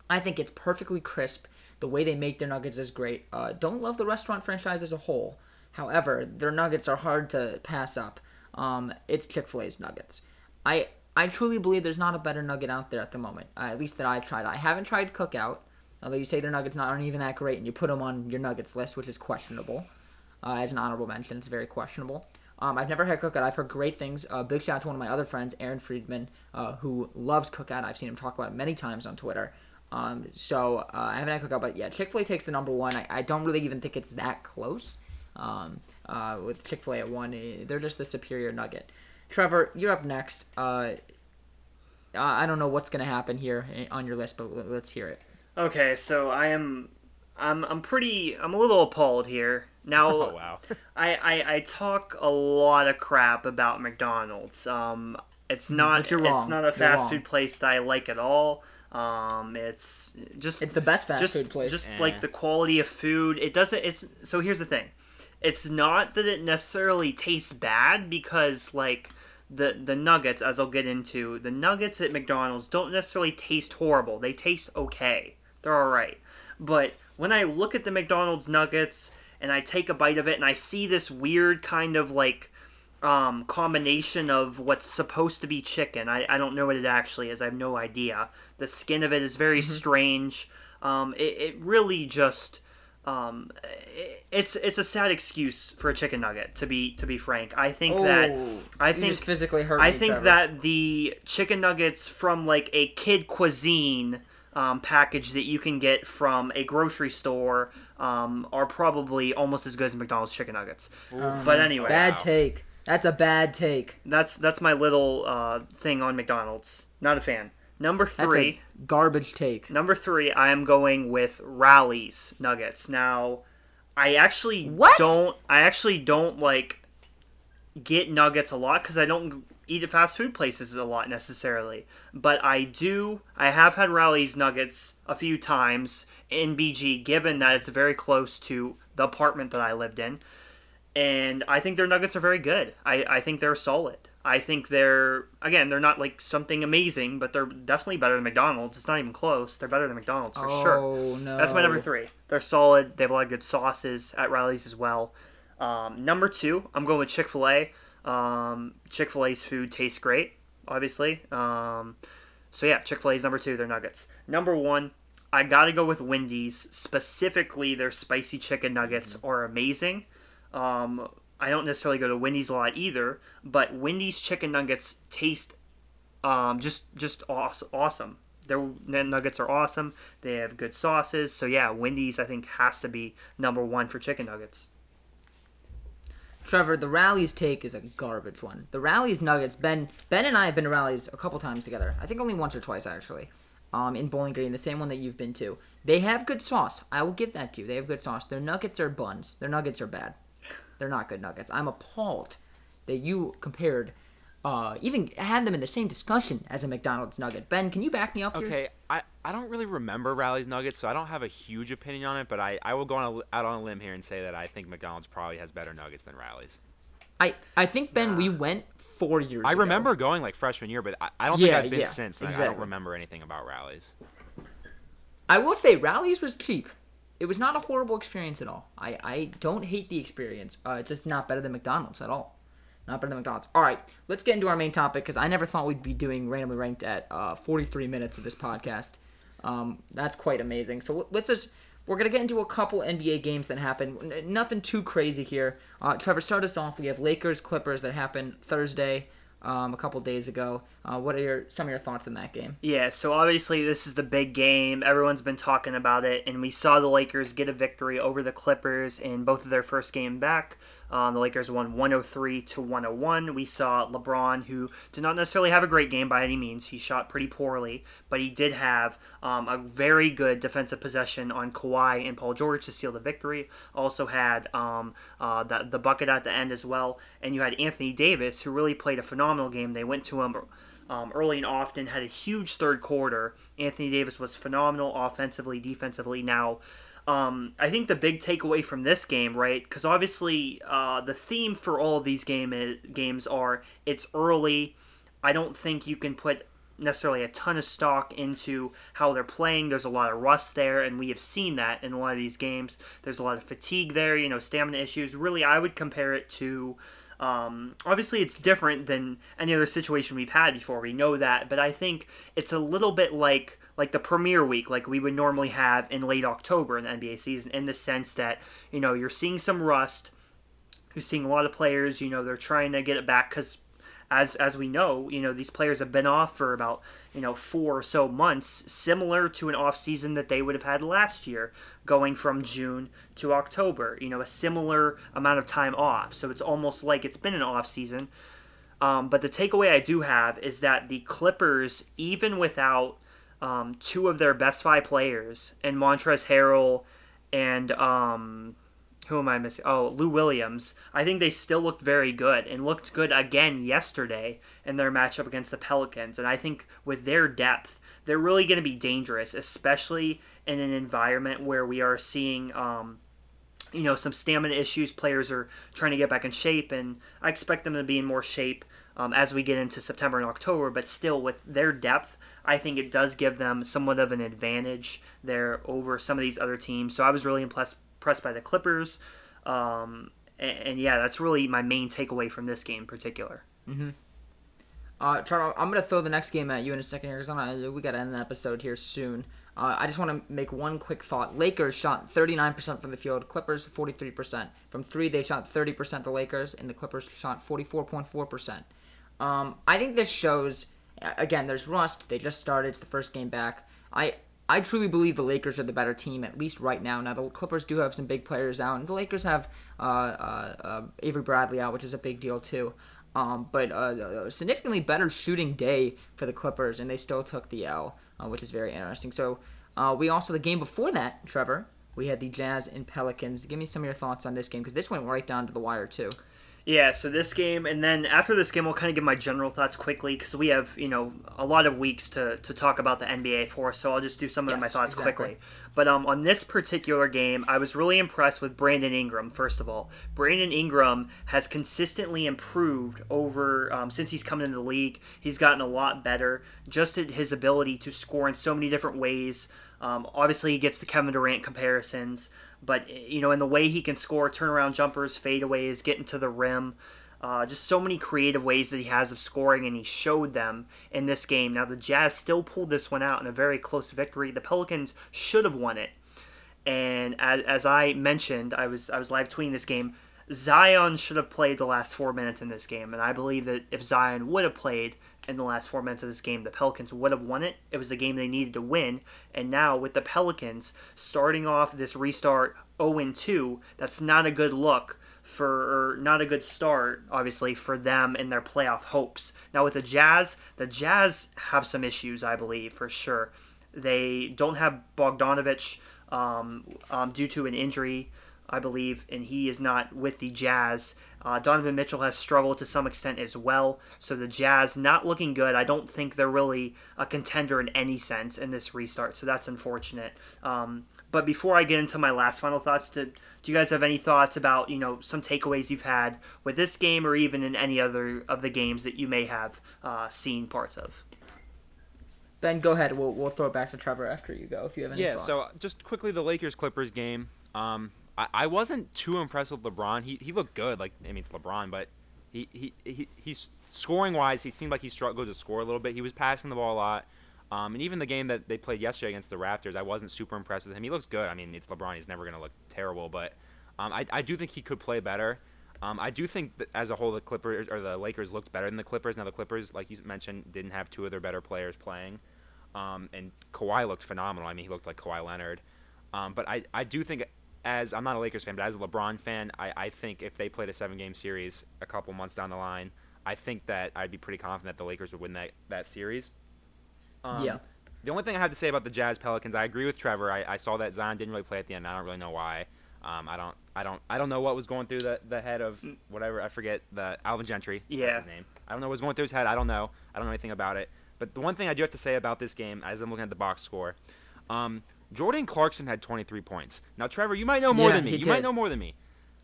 I think it's perfectly crisp. The way they make their nuggets is great. Uh, don't love the restaurant franchise as a whole. However, their nuggets are hard to pass up. Um, it's Chick Fil A's nuggets. I I truly believe there's not a better nugget out there at the moment. Uh, at least that I've tried. I haven't tried Cookout, although you say their nuggets not aren't even that great, and you put them on your nuggets list, which is questionable. Uh, as an honorable mention, it's very questionable. Um, I've never had Cookout. I've heard great things. Uh, big shout out to one of my other friends, Aaron Friedman, uh, who loves Cookout. I've seen him talk about it many times on Twitter. Um, so uh, I haven't had Cookout, but yeah, Chick Fil A takes the number one. I, I don't really even think it's that close. Um, uh, with Chick Fil A at one, eh, they're just the superior nugget. Trevor, you're up next. Uh, I don't know what's gonna happen here eh, on your list, but let's hear it. Okay, so I am, I'm, I'm pretty, I'm a little appalled here. Now, Oh wow. I, I, I talk a lot of crap about McDonald's. Um, it's not, it's wrong. not a You're fast wrong. food place that I like at all. Um, it's just It's the best fast just food place. just Eh. like the quality of food. It doesn't. It's so here's the thing. It's not that it necessarily tastes bad because like the the nuggets, as I'll get into, the nuggets at McDonald's don't necessarily taste horrible. They taste okay. They're all right. But when I look at the McDonald's nuggets and I take a bite of it and I see this weird kind of like um, combination of what's supposed to be chicken. I, I don't know what it actually is. I have no idea. The skin of it is very strange. Um, it, it really just um, it, it's it's a sad excuse for a chicken nugget. To be to be frank, I think that Oh, I you think physically hurt I think Trevor. that the chicken nuggets from like a kid cuisine um, package that you can get from a grocery store um, are probably almost as good as McDonald's chicken nuggets. but anyway, bad Wow. take. That's a bad take. that's that's my little uh, thing on McDonald's. Not a fan. Number That's three. a garbage take. Number three, I am going with Rally's Nuggets. Now, I actually What? don't. I actually don't like get nuggets a lot because I don't eat at fast food places a lot necessarily. But I do. I have had Rally's Nuggets a few times in BG, given that it's very close to the apartment that I lived in, and I think their nuggets are very good. I I think they're solid. I think they're again they're not like something amazing, but they're definitely better than McDonald's. It's not even close. They're better than McDonald's for sure. Oh no. That's my number three. They're solid. They have a lot of good sauces at Riley's as well. Um, number two, I'm going with Chick Fil A. Um, Chick Fil A's food tastes great, obviously. Um, so yeah, Chick Fil A's number two. Their nuggets. Number one, I gotta go with Wendy's. Specifically, their spicy chicken nuggets are amazing. Um, I don't necessarily go to Wendy's a lot either, but Wendy's chicken nuggets taste um, just just awesome. their nuggets are awesome. They have good sauces. So yeah, Wendy's I think has to be number one for chicken nuggets. Trevor, the Rally's take is a garbage one. The Rally's Nuggets, Ben Ben and I have been to Rally's a couple times together. I think only once or twice actually. Um, in Bowling Green, the same one that you've been to. They have good sauce. I will give that to you. They have good sauce. Their nuggets are buns. Their nuggets are bad. They're not good nuggets. I'm appalled that you compared, uh, even had them in the same discussion as a McDonald's nugget. Ben, can you back me up here? Okay, I, I don't really remember Rally's Nuggets, so I don't have a huge opinion on it. But I, I will go on a, out on a limb here and say that I think McDonald's probably has better nuggets than Rally's. I I think Ben, we went four years. I ago. remember going like freshman year, but I, I don't Yeah, think I've been yeah, since. Like, I don't remember anything about Rally's. I will say Rally's was cheap. It was not a horrible experience at all. I, I don't hate the experience. Uh, it's just not better than McDonald's at all. Not better than McDonald's. All right, let's get into our main topic because I never thought we'd be doing randomly ranked at uh, 43 minutes of this podcast. Um, that's quite amazing. So let's just we're gonna get into a couple NBA games that happened. N- Nothing too crazy here. Uh, Trevor, start us off. We have Lakers Clippers that happened Thursday, um, a couple days ago. Uh, what are your some of your thoughts on that game? Yeah, so obviously this is the big game. Everyone's been talking about it, and we saw the Lakers get a victory over the Clippers in both of their first game back. Um, the Lakers won 103 to 101. We saw LeBron, who did not necessarily have a great game by any means. He shot pretty poorly, but he did have um, a very good defensive possession on Kawhi and Paul George to seal the victory. Also had um, uh, the, the bucket at the end as well. And you had Anthony Davis, who really played a phenomenal game. They went to him um, early and often, had a huge third quarter. Anthony Davis was phenomenal offensively, defensively. Now, um, I think the big takeaway from this game, right? Because obviously, uh, the theme for all of these game is, games are it's early. I don't think you can put necessarily a ton of stock into how they're playing. There's a lot of rust there, and we have seen that in a lot of these games. There's a lot of fatigue there, you know, stamina issues. Really, I would compare it to um, obviously, it's different than any other situation we've had before. We know that, but I think it's a little bit like like the Premier Week, like we would normally have in late October in the NBA season, in the sense that you know you're seeing some rust. You're seeing a lot of players. You know they're trying to get it back because as as we know, you know these players have been off for about you know four or so months, similar to an off season that they would have had last year, going from June to October. You know, a similar amount of time off. So it's almost like it's been an off season. Um, but the takeaway I do have is that the Clippers, even without um, two of their best five players, and Montrezl Harrell and um, who am I missing? Oh, Lou Williams. I think they still looked very good and looked good again yesterday in their matchup against the Pelicans. And I think with their depth, they're really going to be dangerous, especially in an environment where we are seeing, um, you know, some stamina issues. Players are trying to get back in shape, and I expect them to be in more shape um, as we get into September and October. But still, with their depth, I think it does give them somewhat of an advantage there over some of these other teams. So I was really impressed impressed by the Clippers. Um, and, and, yeah, that's really my main takeaway from this game in particular. Mm-hmm. Uh, Charles, I'm gonna throw the next game at you in a second here because we gotta end the episode here soon. Uh, I just want to make one quick thought. Lakers shot 39% from the field. Clippers 43%. From three, they shot 30%. The Lakers and the Clippers shot 44.4%. Um, I think this shows. Again, there's rust. They just started. It's the first game back. I I truly believe the Lakers are the better team, at least right now. Now, the Clippers do have some big players out, and the Lakers have uh, uh, uh, Avery Bradley out, which is a big deal, too. Um, but uh, a significantly better shooting day for the Clippers, and they still took the L, uh, which is very interesting. So, uh, we also, the game before that, Trevor, we had the Jazz and Pelicans. Give me some of your thoughts on this game, because this went right down to the wire, too. Yeah, so this game, and then after this game, we'll kind of give my general thoughts quickly because we have, you know, a lot of weeks to, to talk about the NBA for, so I'll just do some of my thoughts exactly. quickly. But um, on this particular game, I was really impressed with Brandon Ingram, first of all. Brandon Ingram has consistently improved over, um, since he's come into the league. He's gotten a lot better. Just at his ability to score in so many different ways. Um, obviously, he gets the Kevin Durant comparisons, but you know, in the way he can score turnaround jumpers, fadeaways, getting to the rim, uh, just so many creative ways that he has of scoring, and he showed them in this game. Now, the Jazz still pulled this one out in a very close victory. The Pelicans should have won it, and as, as I mentioned, I was I was live tweeting this game. Zion should have played the last four minutes in this game, and I believe that if Zion would have played, in the last four minutes of this game, the Pelicans would have won it. It was a game they needed to win. And now, with the Pelicans starting off this restart 0 2, that's not a good look for, not a good start, obviously, for them and their playoff hopes. Now, with the Jazz, the Jazz have some issues, I believe, for sure. They don't have Bogdanovich um, um, due to an injury. I believe, and he is not with the Jazz. Uh, Donovan Mitchell has struggled to some extent as well. So the Jazz not looking good. I don't think they're really a contender in any sense in this restart. So that's unfortunate. Um, but before I get into my last final thoughts, do, do you guys have any thoughts about you know some takeaways you've had with this game or even in any other of the games that you may have uh, seen parts of? Ben, go ahead. We'll, we'll throw it back to Trevor after you go if you have any. Yeah. Thoughts. So just quickly, the Lakers Clippers game. Um, I, I wasn't too impressed with LeBron. He he looked good. Like I mean, it's LeBron, but he he, he he's scoring wise. He seemed like he struggled to score a little bit. He was passing the ball a lot. Um, and even the game that they played yesterday against the Raptors, I wasn't super impressed with him. He looks good. I mean, it's LeBron. He's never going to look terrible, but um, I, I do think he could play better. Um, I do think that as a whole, the Clippers or the Lakers looked better than the Clippers. Now the Clippers, like you mentioned, didn't have two of their better players playing, um, and Kawhi looked phenomenal. I mean, he looked like Kawhi Leonard. Um, but I, I do think as I'm not a Lakers fan, but as a LeBron fan, I, I think if they played a seven game series a couple months down the line, I think that I'd be pretty confident that the Lakers would win that, that series. Um, Yeah. The only thing I have to say about the Jazz Pelicans, I agree with Trevor. I, I saw that Zion didn't really play at the end. I don't really know why. Um, I don't I don't I don't know what was going through the, the head of whatever I forget the Alvin Gentry. that's Yeah. his name. I don't know what was going through his head. I don't know. I don't know anything about it. But the one thing I do have to say about this game, as I'm looking at the box score, um, Jordan Clarkson had 23 points. Now, Trevor, you might know more Yeah, than me. You might know more than me.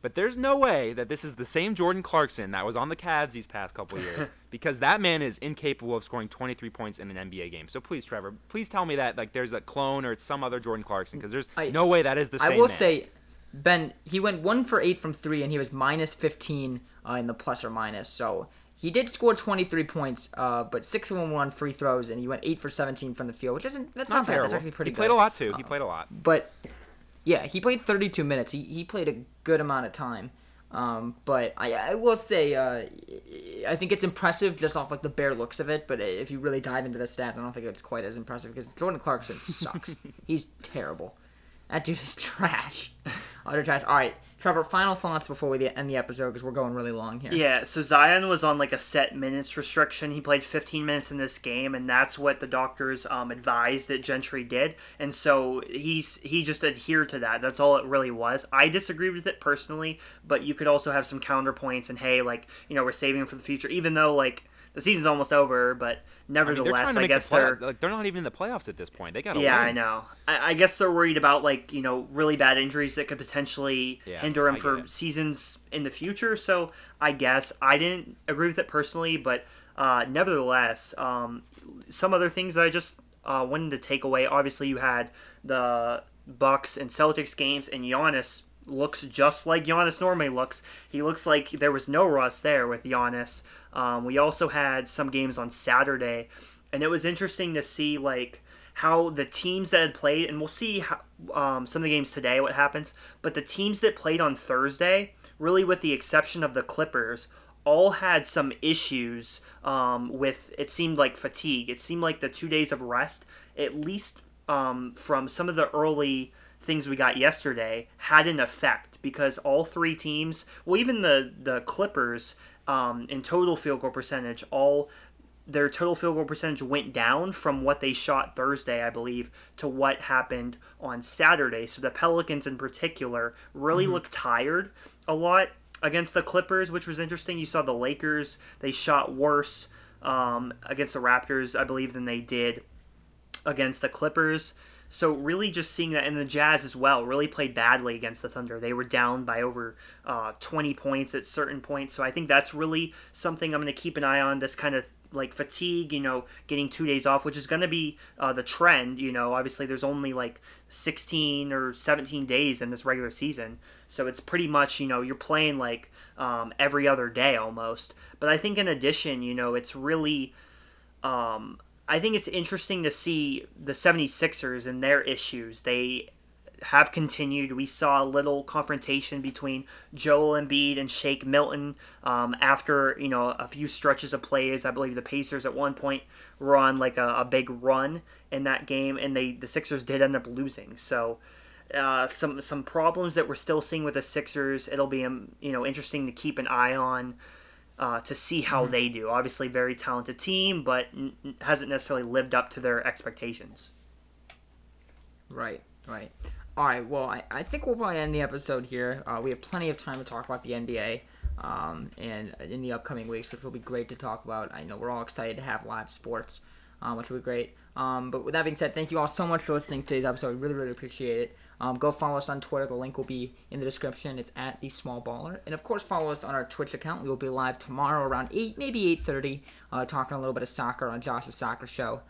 But there's no way that this is the same Jordan Clarkson that was on the Cavs these past couple of years because that man is incapable of scoring 23 points in an NBA game. So please, Trevor, please tell me that like there's a clone or it's some other Jordan Clarkson because there's I- no way that is the same I will man. say, Ben, he went one for eight from three, and he was minus 15 uh, in the plus or minus. So he did score 23 points, uh, but six of them were on free throws, and he went eight for 17 from the field, which isn't that's not, not bad. terrible. That's actually pretty good. he good. played a lot too. He played a lot. But yeah, he played 32 minutes. He, he played a good amount of time. Um, but I, I will say, uh, I think it's impressive just off like the bare looks of it. But if you really dive into the stats, I don't think it's quite as impressive because Jordan Clarkson sucks. He's terrible. That dude is trash. Utter trash. All right, Trevor. Final thoughts before we end the episode because we're going really long here. Yeah, so Zion was on like a set minutes restriction. He played 15 minutes in this game, and that's what the doctors um, advised that Gentry did. And so he's he just adhered to that. That's all it really was. I disagreed with it personally, but you could also have some counterpoints and hey, like you know we're saving for the future, even though like the season's almost over. But I mean, they're nevertheless, I guess the play- they're like they're not even in the playoffs at this point. They got yeah, win. I know. I, I guess they're worried about like you know really bad injuries that could potentially Yeah, hinder him for it. seasons in the future. So I guess I didn't agree with it personally, but uh, nevertheless, um, some other things I just uh, wanted to take away. Obviously, you had the Bucks and Celtics games, and Giannis looks just like Giannis normally looks. He looks like there was no rust there with Giannis. Um, we also had some games on Saturday, and it was interesting to see like how the teams that had played, and we'll see how, um, some of the games today what happens. But the teams that played on Thursday, really with the exception of the Clippers, all had some issues um, with it seemed like fatigue. It seemed like the two days of rest, at least um, from some of the early things we got yesterday, had an effect because all three teams, well, even the the Clippers, um, in total field goal percentage, all their total field goal percentage went down from what they shot Thursday, I believe, to what happened on Saturday. So the Pelicans, in particular, really looked tired a lot against the Clippers, which was interesting. You saw the Lakers; they shot worse um, against the Raptors, I believe, than they did against the Clippers. So really, just seeing that, and the Jazz as well, really played badly against the Thunder. They were down by over uh, 20 points at certain points. So I think that's really something I'm going to keep an eye on. This kind of like fatigue, you know, getting two days off, which is going to be uh, the trend. You know, obviously there's only like 16 or 17 days in this regular season, so it's pretty much you know you're playing like um, every other day almost. But I think in addition, you know, it's really um, I think it's interesting to see the 76ers and their issues. They have continued. We saw a little confrontation between Joel Embiid and Shake Milton um, after you know a few stretches of plays. I believe the Pacers at one point were on like a, a big run in that game, and they the Sixers did end up losing. So. Uh, some some problems that we're still seeing with the Sixers. It'll be um, you know interesting to keep an eye on uh, to see how they do. Obviously, very talented team, but n- hasn't necessarily lived up to their expectations. Right, right. All right, well, I, I think we'll probably end the episode here. Uh, we have plenty of time to talk about the NBA um, and in the upcoming weeks, which will be great to talk about. I know we're all excited to have live sports, um, which will be great. Um, but with that being said, thank you all so much for listening to today's episode. We really, really appreciate it. Um, go follow us on Twitter. The link will be in the description. It's at the Small Baller, and of course, follow us on our Twitch account. We will be live tomorrow around eight, maybe eight thirty, uh, talking a little bit of soccer on Josh's Soccer Show.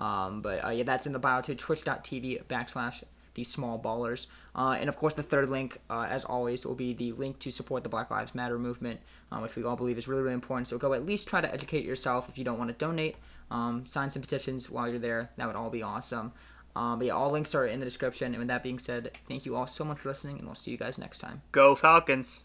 Um, but uh, yeah, that's in the bio too. Twitch.tv backslash the small ballers. Uh, and of course, the third link, uh, as always, will be the link to support the Black Lives Matter movement, um, which we all believe is really, really important. So go at least try to educate yourself if you don't want to donate. Um, sign some petitions while you're there. That would all be awesome. Um, but yeah, all links are in the description. And with that being said, thank you all so much for listening, and we'll see you guys next time. Go Falcons!